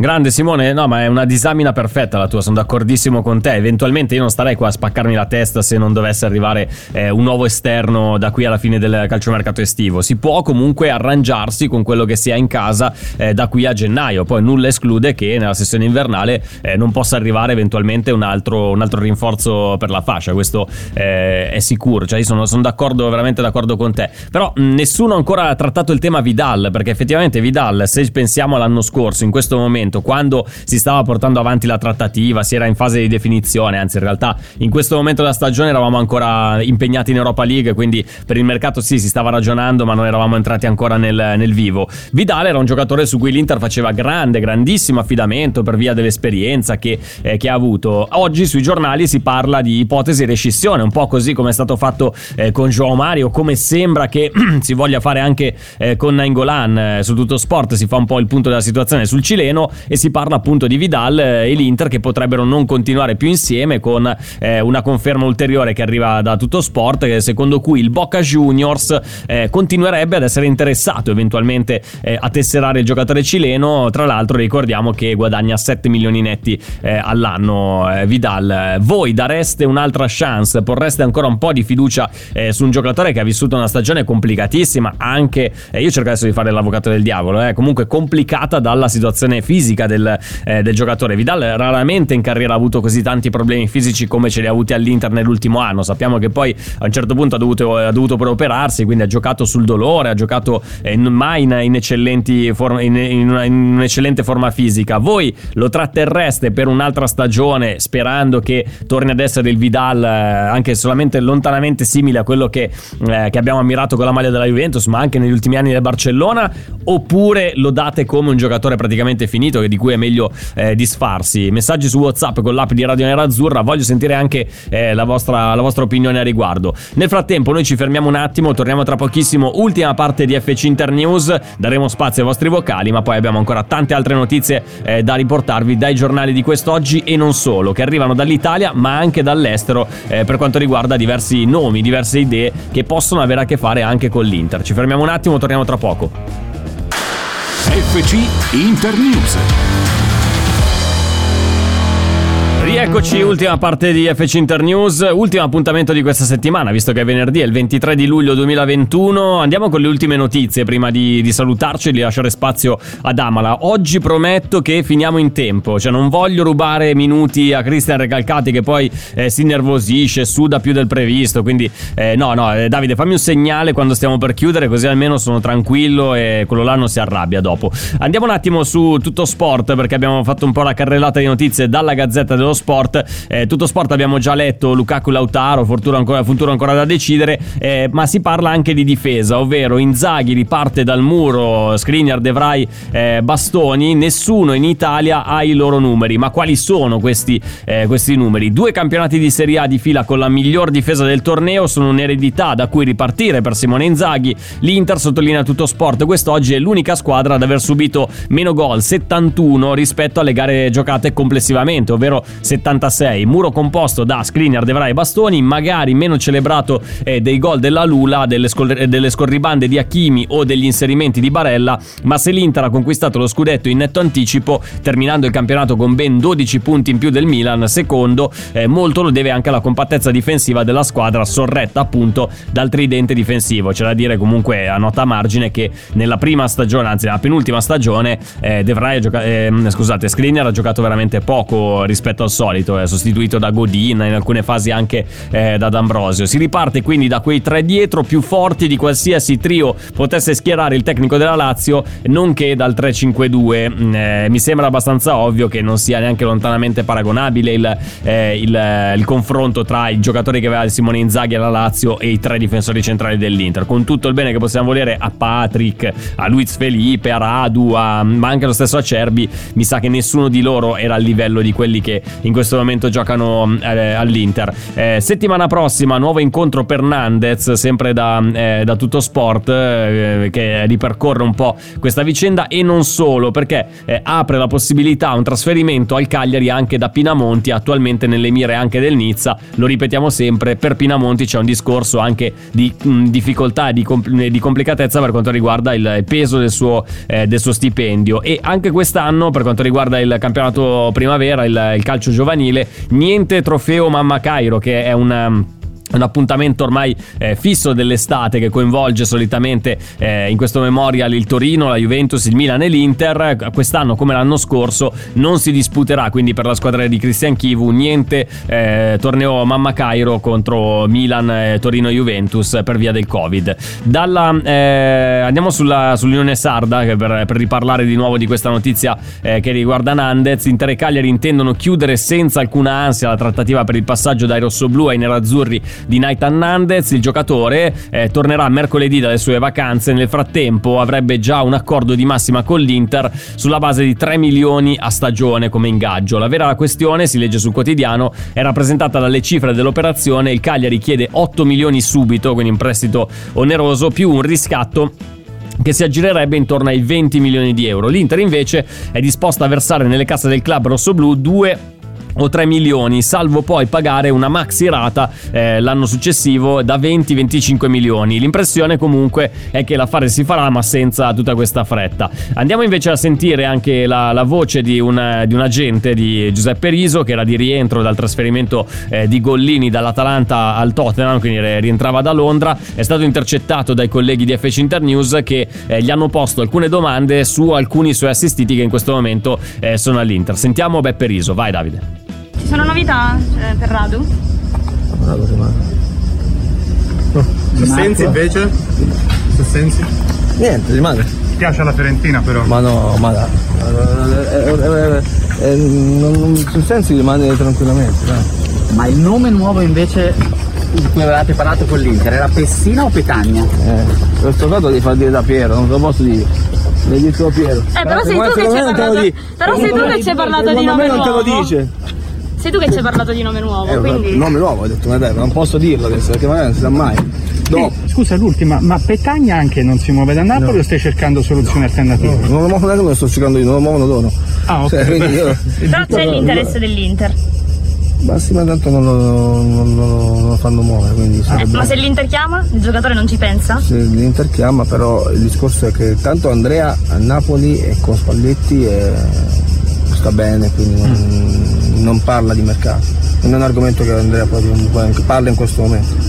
Grande Simone, no, ma è una disamina perfetta la tua, sono d'accordissimo con te. Eventualmente io non starei qua a spaccarmi la testa se non dovesse arrivare eh, un nuovo esterno da qui alla fine del calciomercato estivo. Si può comunque arrangiarsi con quello che si ha in casa eh, da qui a gennaio. Poi nulla esclude che nella sessione invernale eh, non possa arrivare eventualmente un altro, un altro rinforzo per la fascia. Questo eh, è sicuro. Cioè, io sono, sono, d'accordo, veramente d'accordo con te. Però mh, nessuno ha ancora trattato il tema Vidal, perché effettivamente Vidal, se pensiamo all'anno scorso, in questo momento momento, quando si stava portando avanti la trattativa, si era in fase di definizione, anzi in realtà in questo momento della stagione eravamo ancora impegnati in Europa League, quindi per il mercato sì, si stava ragionando, ma non eravamo entrati ancora nel, nel vivo. Vidal era un giocatore su cui l'Inter faceva grande, grandissimo affidamento per via dell'esperienza che, eh, che ha avuto. Oggi sui giornali si parla di ipotesi rescissione, un po' così come è stato fatto eh, con Joao Mario, come sembra che si voglia fare anche eh, con Nainggolan. Eh, su tutto sport si fa un po' il punto della situazione sul cileno e si parla appunto di Vidal e l'Inter che potrebbero non continuare più insieme con eh, una conferma ulteriore che arriva da tutto sport secondo cui il Boca Juniors eh, continuerebbe ad essere interessato eventualmente eh, a tesserare il giocatore cileno. Tra l'altro ricordiamo che guadagna 7 milioni netti eh, all'anno eh, Vidal. Voi dareste un'altra chance? Porreste ancora un po' di fiducia eh, su un giocatore che ha vissuto una stagione complicatissima anche io cerco adesso di fare l'avvocato del diavolo comunque complicata dalla situazione fisica fisica del, eh, del, giocatore. Vidal raramente in carriera ha avuto così tanti problemi fisici come ce li ha avuti all'Inter nell'ultimo anno. Sappiamo che poi a un certo punto ha dovuto, ha dovuto pure operarsi, quindi ha giocato sul dolore, ha giocato eh, mai in, in, form- in, in, un'eccellente forma fisica. Voi lo tratterreste per un'altra stagione sperando che torni ad essere il Vidal eh, anche solamente lontanamente simile a quello che, eh, che abbiamo ammirato con la maglia della Juventus, ma anche negli ultimi anni del Barcellona? Oppure lo date come un giocatore praticamente finito? Di cui è meglio eh, disfarsi. Messaggi su WhatsApp con l'app di Radio Nera Azzurra, voglio sentire anche eh, la, vostra, la, vostra, opinione a riguardo. Nel frattempo, noi ci fermiamo un attimo, torniamo tra pochissimo. Ultima parte di FC Internews, daremo spazio ai vostri vocali, ma poi abbiamo ancora tante altre notizie eh, da riportarvi dai giornali di quest'oggi e non solo, che arrivano dall'Italia ma anche dall'estero eh, per quanto riguarda diversi nomi, diverse idee che possono avere a che fare anche con l'Inter. Ci fermiamo un attimo, torniamo tra poco. FC Internews. Rieccoci, ultima parte di FC Internews, ultimo appuntamento di questa settimana, visto che è venerdì, è il 23 di luglio 2021. Andiamo con le ultime notizie prima di, di salutarci e di lasciare spazio ad Amala. Oggi prometto che finiamo in tempo, cioè non voglio rubare minuti a Cristian Recalcati che poi eh, si innervosisce, suda più del previsto, quindi eh, no, no, eh, Davide fammi un segnale quando stiamo per chiudere così almeno sono tranquillo e quello là non si arrabbia dopo. Andiamo un attimo su tutto sport perché abbiamo fatto un po' la carrellata di notizie dalla Gazzetta dello Sport. Eh, tutto Sport abbiamo già letto Lukaku Lautaro, futuro ancora, futuro ancora da decidere, eh, ma si parla anche di difesa, ovvero Inzaghi riparte dal muro, Skriniar, Devrai, eh, Bastoni, nessuno in Italia ha i loro numeri, ma quali sono questi, eh, questi numeri? Due campionati di Serie A di fila con la miglior difesa del torneo sono un'eredità da cui ripartire per Simone Inzaghi. L'Inter sottolinea tutto sport, quest'oggi è l'unica squadra ad aver subito meno gol, 71 rispetto alle gare giocate complessivamente, ovvero 76. Muro composto da Skriniar, Devrai e Bastoni, magari meno celebrato eh, dei gol della Lula, delle, scol- delle scorribande di Hakimi o degli inserimenti di Barella, ma se l'Inter ha conquistato lo scudetto in netto anticipo, terminando il campionato con ben 12 punti in più del Milan, secondo, eh, molto lo deve anche alla compattezza difensiva della squadra, sorretta appunto dal tridente difensivo. C'è da dire comunque a nota margine che nella prima stagione, anzi nella penultima stagione, eh, Devrai gioca- eh, scusate, Skriniar ha giocato veramente poco rispetto al solito, è sostituito da Godin, in alcune fasi anche eh, da D'Ambrosio. Si riparte quindi da quei tre dietro più forti di qualsiasi trio potesse schierare il tecnico della Lazio, nonché dal 3-5-2. Mm, eh, mi sembra abbastanza ovvio che non sia neanche lontanamente paragonabile il, eh, il, il, confronto tra i giocatori che aveva Simone Inzaghi alla Lazio e i tre difensori centrali dell'Inter. Con tutto il bene che possiamo volere a Patrick, a Luiz Felipe, a Radu, a, ma anche lo stesso Acerbi, mi sa che nessuno di loro era al livello di quelli che in questo momento giocano eh, all'Inter. Eh, settimana prossima, nuovo incontro per Nandez, sempre da, eh, da tutto sport, eh, che ripercorre un po' questa vicenda e non solo, perché eh, apre la possibilità a un trasferimento al Cagliari anche da Pinamonti, attualmente nelle mire anche del Nizza. Lo ripetiamo sempre, per Pinamonti c'è un discorso anche di mh, difficoltà e di, compl- di, complicatezza per quanto riguarda il peso del suo, eh, del suo, stipendio. E anche quest'anno, per quanto riguarda il campionato primavera, il, il calcio giovanile, niente trofeo Mamma Cairo, che è un un appuntamento ormai eh, fisso dell'estate che coinvolge solitamente eh, in questo memorial il Torino, la Juventus, il Milan e l'Inter. Quest'anno, come l'anno scorso, non si disputerà quindi per la squadra di Cristian Chivu niente eh, torneo Mamma Cairo contro Milan, Torino e Juventus per via del Covid. Dalla, eh, andiamo sulla, sull'Unione Sarda per, per, riparlare di nuovo di questa notizia eh, che riguarda Nandez. Inter e Cagliari intendono chiudere senza alcuna ansia la trattativa per il passaggio dai rossoblù ai nerazzurri di Nathan Nandez. Il giocatore eh, tornerà mercoledì dalle sue vacanze. Nel frattempo avrebbe già un accordo di massima con l'Inter sulla base di 3 milioni a stagione come ingaggio. La vera questione, si legge sul quotidiano, è rappresentata dalle cifre dell'operazione. Il Cagliari chiede 8 milioni subito, quindi un prestito oneroso, più un riscatto che si aggirerebbe intorno ai 20 milioni di euro. L'Inter invece è disposta a versare nelle casse del club rossoblù 2 o 3 milioni, salvo poi pagare una maxi rata eh, l'anno successivo da 20-25 milioni. L'impressione comunque è che l'affare si farà ma senza tutta questa fretta. Andiamo invece a sentire anche la, la voce di un, di un, agente di Giuseppe Riso che era di rientro dal trasferimento eh, di Gollini dall'Atalanta al Tottenham, quindi rientrava da Londra, è stato intercettato dai colleghi di FC Internews che eh, gli hanno posto alcune domande su alcuni suoi assistiti che in questo momento eh, sono all'Inter. Sentiamo Beppe Riso, vai Davide. Sono novità eh, per Radu? Radu rimane. Oh. Sessenzi invece? Sessenzi? Niente, rimane. Ti piace la Fiorentina però? Ma no, ma dai. Eh, eh, eh, non, Sessenzi rimane tranquillamente. Dai. Ma il nome nuovo invece di cui avevate parlato con l'Inter era Pessina o Petagna? Eh, questo caso devi far dire da Piero, non te lo posso dire. Detto da Piero. Eh, però sei tu che ci hai parlato, però sei tu che ci hai parlato di nome nuovo. non te lo dice. Sei tu che ci hai parlato di nome nuovo, eh, quindi... Nome nuovo, ho detto, ma dai, non posso dirlo adesso, perché magari non si sa mai. No. Scusa l'ultima, ma Petagna anche non si muove da Napoli no. o stai cercando soluzioni alternative? No, non lo muovo neanche come sto cercando io, non lo muovono loro. Ah, ok. Cioè, io... Però c'è l'interesse dell'Inter. Ma sì, ma tanto non lo, non, non lo fanno muovere. Quindi eh, ma se l'Inter chiama, il giocatore non ci pensa? Se l'Inter chiama, però il discorso è che tanto Andrea a Napoli e con Spalletti è... sta bene, quindi non, mm. non parla di mercato non è un argomento che Andrea proprio parla in questo momento.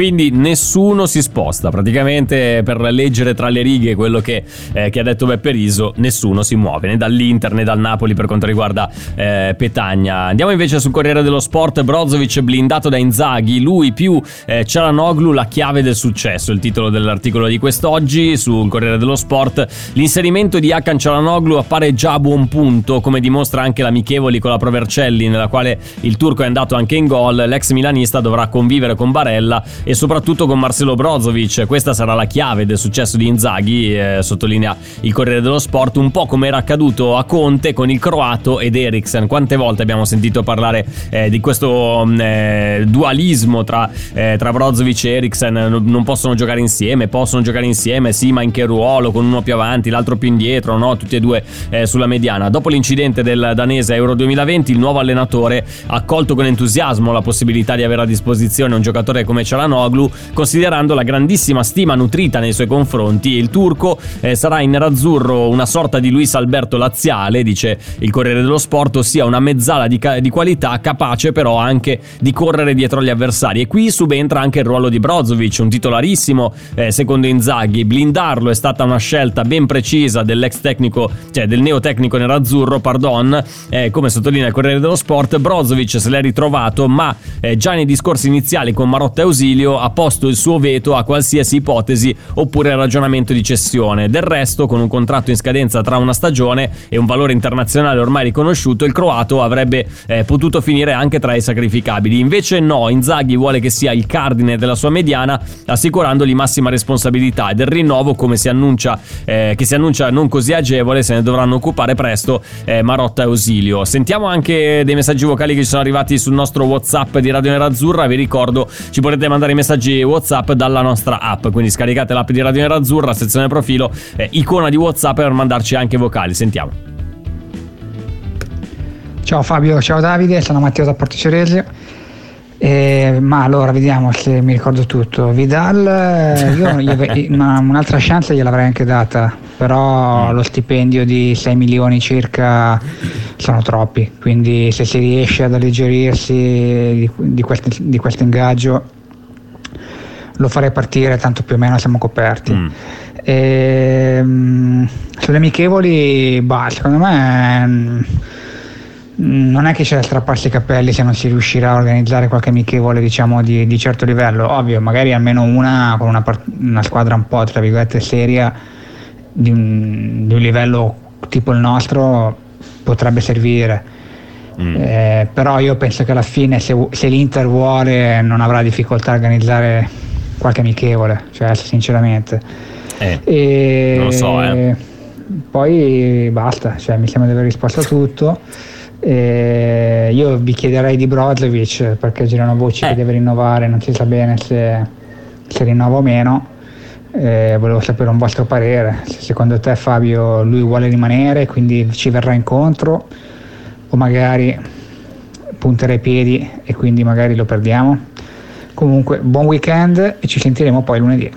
Quindi nessuno si sposta. Praticamente per leggere tra le righe quello che, eh, che ha detto Beppe Riso, nessuno si muove né dall'Inter né dal Napoli per quanto riguarda eh, Petagna. Andiamo invece sul Corriere dello Sport, Brozovic blindato da Inzaghi, lui più eh, Cialanoglu la chiave del successo, il titolo dell'articolo di quest'oggi sul Corriere dello Sport. L'inserimento di Hakan Cialanoglu appare già a buon punto, come dimostra anche l'amichevoli con la Provercelli nella quale il turco è andato anche in gol, l'ex milanista dovrà convivere con Barella e soprattutto con Marcelo Brozovic. Questa sarà la chiave del successo di Inzaghi, eh, sottolinea il Corriere dello Sport, un po' come era accaduto a Conte con il croato ed Eriksen. Quante volte abbiamo sentito parlare eh, di questo mm, eh, dualismo tra, eh, tra Brozovic e Eriksen? Non possono giocare insieme, possono giocare insieme, sì, ma in che ruolo? Con uno più avanti, l'altro più indietro, no? Tutti e due eh, sulla mediana. Dopo l'incidente del danese Euro 2020, il nuovo allenatore ha accolto con entusiasmo la possibilità di avere a disposizione un giocatore come Cialanoglu, considerando la grandissima stima nutrita nei suoi confronti. Il turco eh, sarà in nerazzurro una sorta di Luis Alberto Laziale, dice il Corriere dello Sport, ossia una mezzala di, ca- di qualità capace però anche di correre dietro agli avversari. E qui subentra anche il ruolo di Brozovic, un titolarissimo eh, secondo Inzaghi. Blindarlo è stata una scelta ben precisa dell'ex tecnico, cioè del neotecnico nerazzurro, pardon, eh, come sottolinea il Corriere dello Sport. Brozovic se l'è ritrovato, ma eh, già nei discorsi iniziali con Marotta e Ausilio ha posto il suo veto a qualsiasi ipotesi oppure ragionamento di cessione. Del resto, con un contratto in scadenza tra una stagione e un valore internazionale ormai riconosciuto, il croato avrebbe eh, potuto finire anche tra i sacrificabili. Invece no, Inzaghi vuole che sia il cardine della sua mediana, assicurandogli massima responsabilità e del rinnovo come si annuncia, eh, che si annuncia non così agevole, se ne dovranno occupare presto eh, Marotta e Ausilio. Sentiamo anche dei messaggi vocali che ci sono arrivati sul nostro WhatsApp di Radio Nerazzurra. Vi ricordo, ci potete mandare i messaggi WhatsApp dalla nostra app, quindi scaricate l'app di Radio Nerazzurra, sezione profilo, eh, icona di WhatsApp per mandarci anche vocali. Sentiamo. Ciao Fabio, ciao Davide, sono Matteo da Porto Ceresio. Eh, ma allora vediamo se mi ricordo tutto. Vidal, eh, io ave- una, un'altra chance gliel'avrei anche data, però lo stipendio di 6 milioni circa sono troppi, quindi se si riesce ad alleggerirsi di, di questo ingaggio lo farei partire, tanto più o meno siamo coperti. Mm. Ehm, sulle amichevoli, bah, secondo me mm, non è che c'è da strapparsi i capelli se non si riuscirà a organizzare qualche amichevole diciamo di, di certo livello ovvio magari almeno una con una, part- una squadra un po' tra virgolette seria di un, di un livello tipo il nostro potrebbe servire Eh, però io penso che alla fine se, se l'Inter vuole non avrà difficoltà a organizzare qualche amichevole cioè sinceramente Eh, e non lo so, eh. Poi basta, cioè, mi sembra di aver risposto a tutto. E io vi chiederei di Brozovic perché girano voci Eh. che deve rinnovare, non si sa bene se, se rinnova o meno. E volevo sapere un vostro parere. Se secondo te Fabio lui vuole rimanere, quindi ci verrà incontro o magari punterà i piedi e quindi magari lo perdiamo. Comunque, buon weekend e ci sentiremo poi lunedì.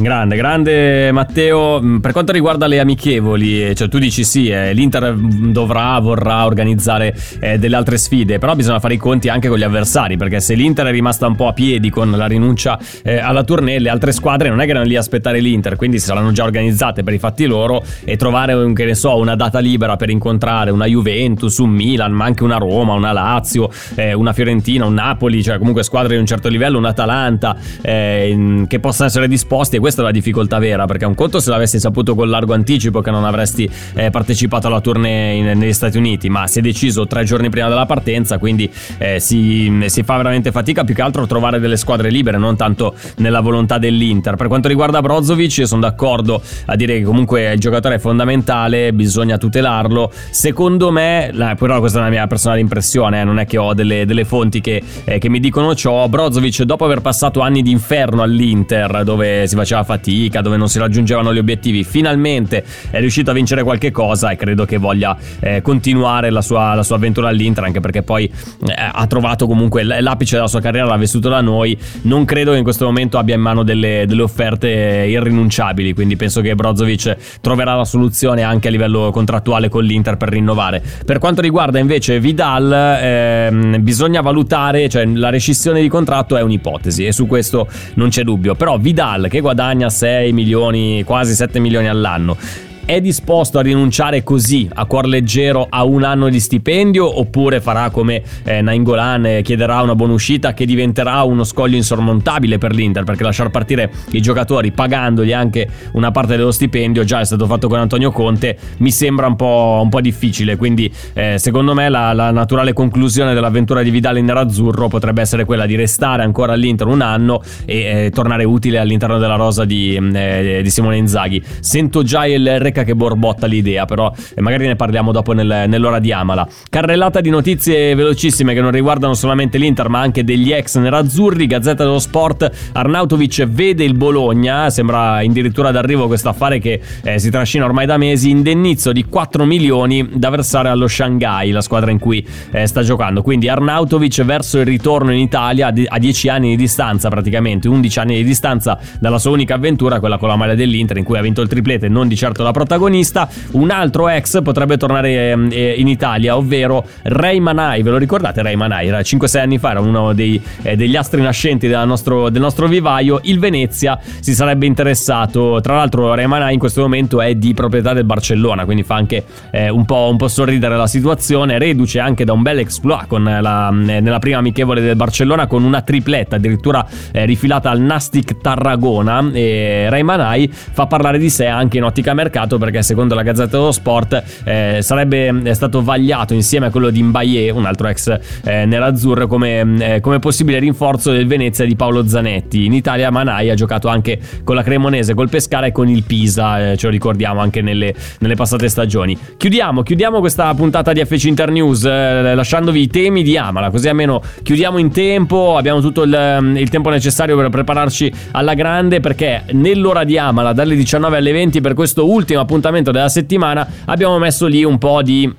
Grande, grande Matteo. Mm, Per quanto riguarda le amichevoli, eh, cioè tu dici sì, eh, l'Inter mm, dovrà, vorrà organizzare eh, delle altre sfide, però bisogna fare i conti anche con gli avversari, perché se l'Inter è rimasta un po' a piedi con la rinuncia eh, alla tournée, le altre squadre non è che erano lì a aspettare l'Inter, quindi si saranno già organizzate per i fatti loro e trovare, un- che ne so, una data libera per incontrare una Juventus, un Milan, ma anche una Roma, una Lazio, eh, una Fiorentina, un Napoli, cioè comunque squadre di un certo livello, un Atalanta, eh, che possano essere disposti e questa è la difficoltà vera, perché un conto se l'avessi saputo con largo anticipo che non avresti eh, partecipato alla tournée in- negli Stati Uniti, ma si è deciso tre giorni prima della partenza, quindi eh, si, si fa veramente fatica più che altro a trovare delle squadre libere, non tanto nella volontà dell'Inter. Per quanto riguarda Brozovic, io sono d'accordo a dire che comunque il giocatore è fondamentale, bisogna tutelarlo. Secondo me, la- però questa è una mia personale impressione, eh, non è che ho delle, delle fonti che, eh, che mi dicono ciò, Brozovic dopo aver passato anni di inferno all'Inter, dove si faceva faceva fatica, dove non si raggiungevano gli obiettivi, finalmente è riuscito a vincere qualche cosa e credo che voglia eh, continuare la sua, la sua, avventura all'Inter, anche perché poi eh, ha trovato comunque l'apice della sua carriera, l'ha vissuto da noi, non credo che in questo momento abbia in mano delle, delle offerte irrinunciabili, quindi penso che Brozovic troverà la soluzione anche a livello contrattuale con l'Inter per rinnovare. Per quanto riguarda invece Vidal, ehm, bisogna valutare, cioè la rescissione di contratto è un'ipotesi e su questo non c'è dubbio, però Vidal che guadagna 6 milioni, quasi 7 milioni all'anno, è disposto a rinunciare così a cuor leggero a un anno di stipendio oppure farà come eh, Nainggolan e chiederà una buona uscita che diventerà uno scoglio insormontabile per l'Inter perché lasciar partire i giocatori pagandogli anche una parte dello stipendio già è stato fatto con Antonio Conte mi sembra un po', un po difficile. Quindi eh, secondo me la, la, naturale conclusione dell'avventura di Vidal in nerazzurro potrebbe essere quella di restare ancora all'Inter un anno e eh, tornare utile all'interno della rosa di, eh, di Simone Inzaghi. Sento già il recap che borbotta l'idea, però magari ne parliamo dopo nel, nell'ora di Amala. Carrellata di notizie velocissime che non riguardano solamente l'Inter, ma anche degli ex nerazzurri. Gazzetta dello Sport, Arnautovic vede il Bologna, sembra addirittura d'arrivo questo affare che eh, si trascina ormai da mesi, indennizzo di 4 milioni da versare allo Shanghai, la squadra in cui eh, sta giocando. Quindi Arnautovic verso il ritorno in Italia a 10 anni di distanza praticamente, 11 anni di distanza dalla sua unica avventura, quella con la maglia dell'Inter in cui ha vinto il triplete, non di certo la protagonista. Un altro ex potrebbe tornare eh, in Italia, ovvero Ray Manai. Ve lo ricordate Ray Manai? Era 5-6 anni fa, era uno dei, eh, degli astri nascenti nostro, del nostro vivaio. Il Venezia si sarebbe interessato. Tra l'altro Ray Manai in questo momento è di proprietà del Barcellona, quindi fa anche eh, un, po', un, po', sorridere la situazione. Reduce anche da un bel exploit la, eh, nella prima amichevole del Barcellona con una tripletta addirittura eh, rifilata al Nastic Tarragona. E Ray Manai fa parlare di sé anche in ottica mercato perché secondo la Gazzetta dello Sport eh, sarebbe stato vagliato insieme a quello di Mbaye, un altro ex eh, nerazzurro, come, eh, come, possibile rinforzo del Venezia di Paolo Zanetti. In Italia Manai ha giocato anche con la Cremonese, col Pescara e con il Pisa, eh, ce lo ricordiamo anche nelle, nelle, passate stagioni. Chiudiamo, chiudiamo questa puntata di FC Inter News eh, lasciandovi i temi di Amala, così almeno chiudiamo in tempo, abbiamo tutto il, il tempo necessario per prepararci alla grande perché nell'ora di Amala dalle 19 alle 20 per questo ultimo appuntamento della settimana abbiamo messo lì un po' di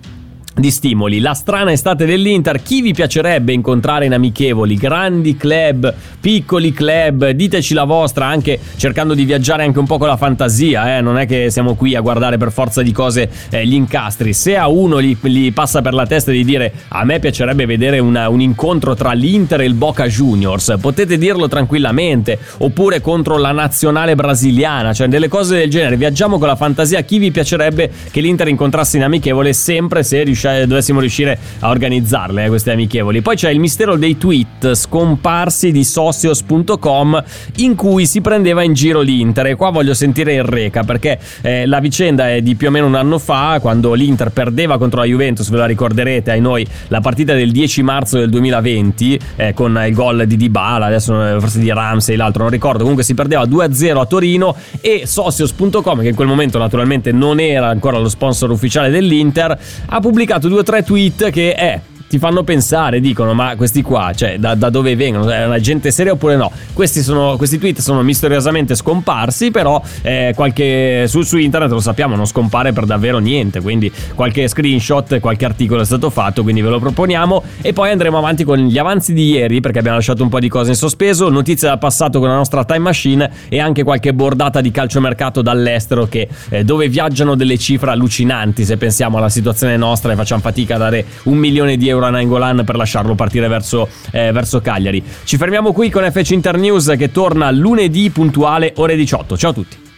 di stimoli. La strana estate dell'Inter, chi vi piacerebbe incontrare in amichevoli? Grandi club, piccoli club, diteci la vostra, anche cercando di viaggiare anche un po' con la fantasia, eh? non è che siamo qui a guardare per forza di cose eh, gli incastri. Se a uno gli, gli, passa per la testa di dire a me piacerebbe vedere una, un incontro tra l'Inter e il Boca Juniors, potete dirlo tranquillamente, oppure contro la nazionale brasiliana, cioè delle cose del genere. Viaggiamo con la fantasia, chi vi piacerebbe che l'Inter incontrasse in amichevole sempre se riuscisse riusci- dovessimo riuscire a organizzarle eh, queste amichevoli. Poi c'è il mistero dei tweet scomparsi di socios.com in cui si prendeva in giro l'Inter e qua voglio sentire il Reca perché eh, la vicenda è di più o meno un anno fa quando l'Inter perdeva contro la Juventus, ve la ricorderete ai noi, la partita del 10 marzo del 2020 eh, con il gol di Dybala, adesso eh, forse di Ramsey, l'altro non ricordo, comunque si perdeva 2-0 a Torino e socios.com che in quel momento naturalmente non era ancora lo sponsor ufficiale dell'Inter ha pubblicato pubblicato due o tre tweet che è ti fanno pensare, dicono ma questi qua, cioè da, da dove vengono? È una gente seria oppure no? Questi, sono, questi tweet sono misteriosamente scomparsi, però eh, qualche, su, su, internet lo sappiamo, non scompare per davvero niente, quindi qualche screenshot, qualche articolo è stato fatto, quindi ve lo proponiamo e poi andremo avanti con gli avanzi di ieri perché abbiamo lasciato un po' di cose in sospeso, notizie dal passato con la nostra time machine e anche qualche bordata di calciomercato dall'estero che, eh, dove viaggiano delle cifre allucinanti se pensiamo alla situazione nostra e facciamo fatica a dare un milione di euro a Nainggolan per lasciarlo partire verso, eh, verso Cagliari. Ci fermiamo qui con FC Internews che torna lunedì puntuale ore 18. Ciao a tutti.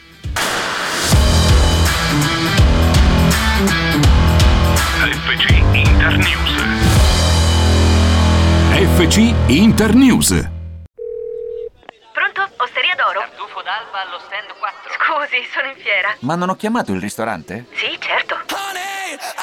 FC Internews. FC Internews. Pronto? Osteria d'oro? Tartufo d'alba allo stand 4. Scusi, sono in fiera. Ma non ho chiamato il ristorante? Sì, certo.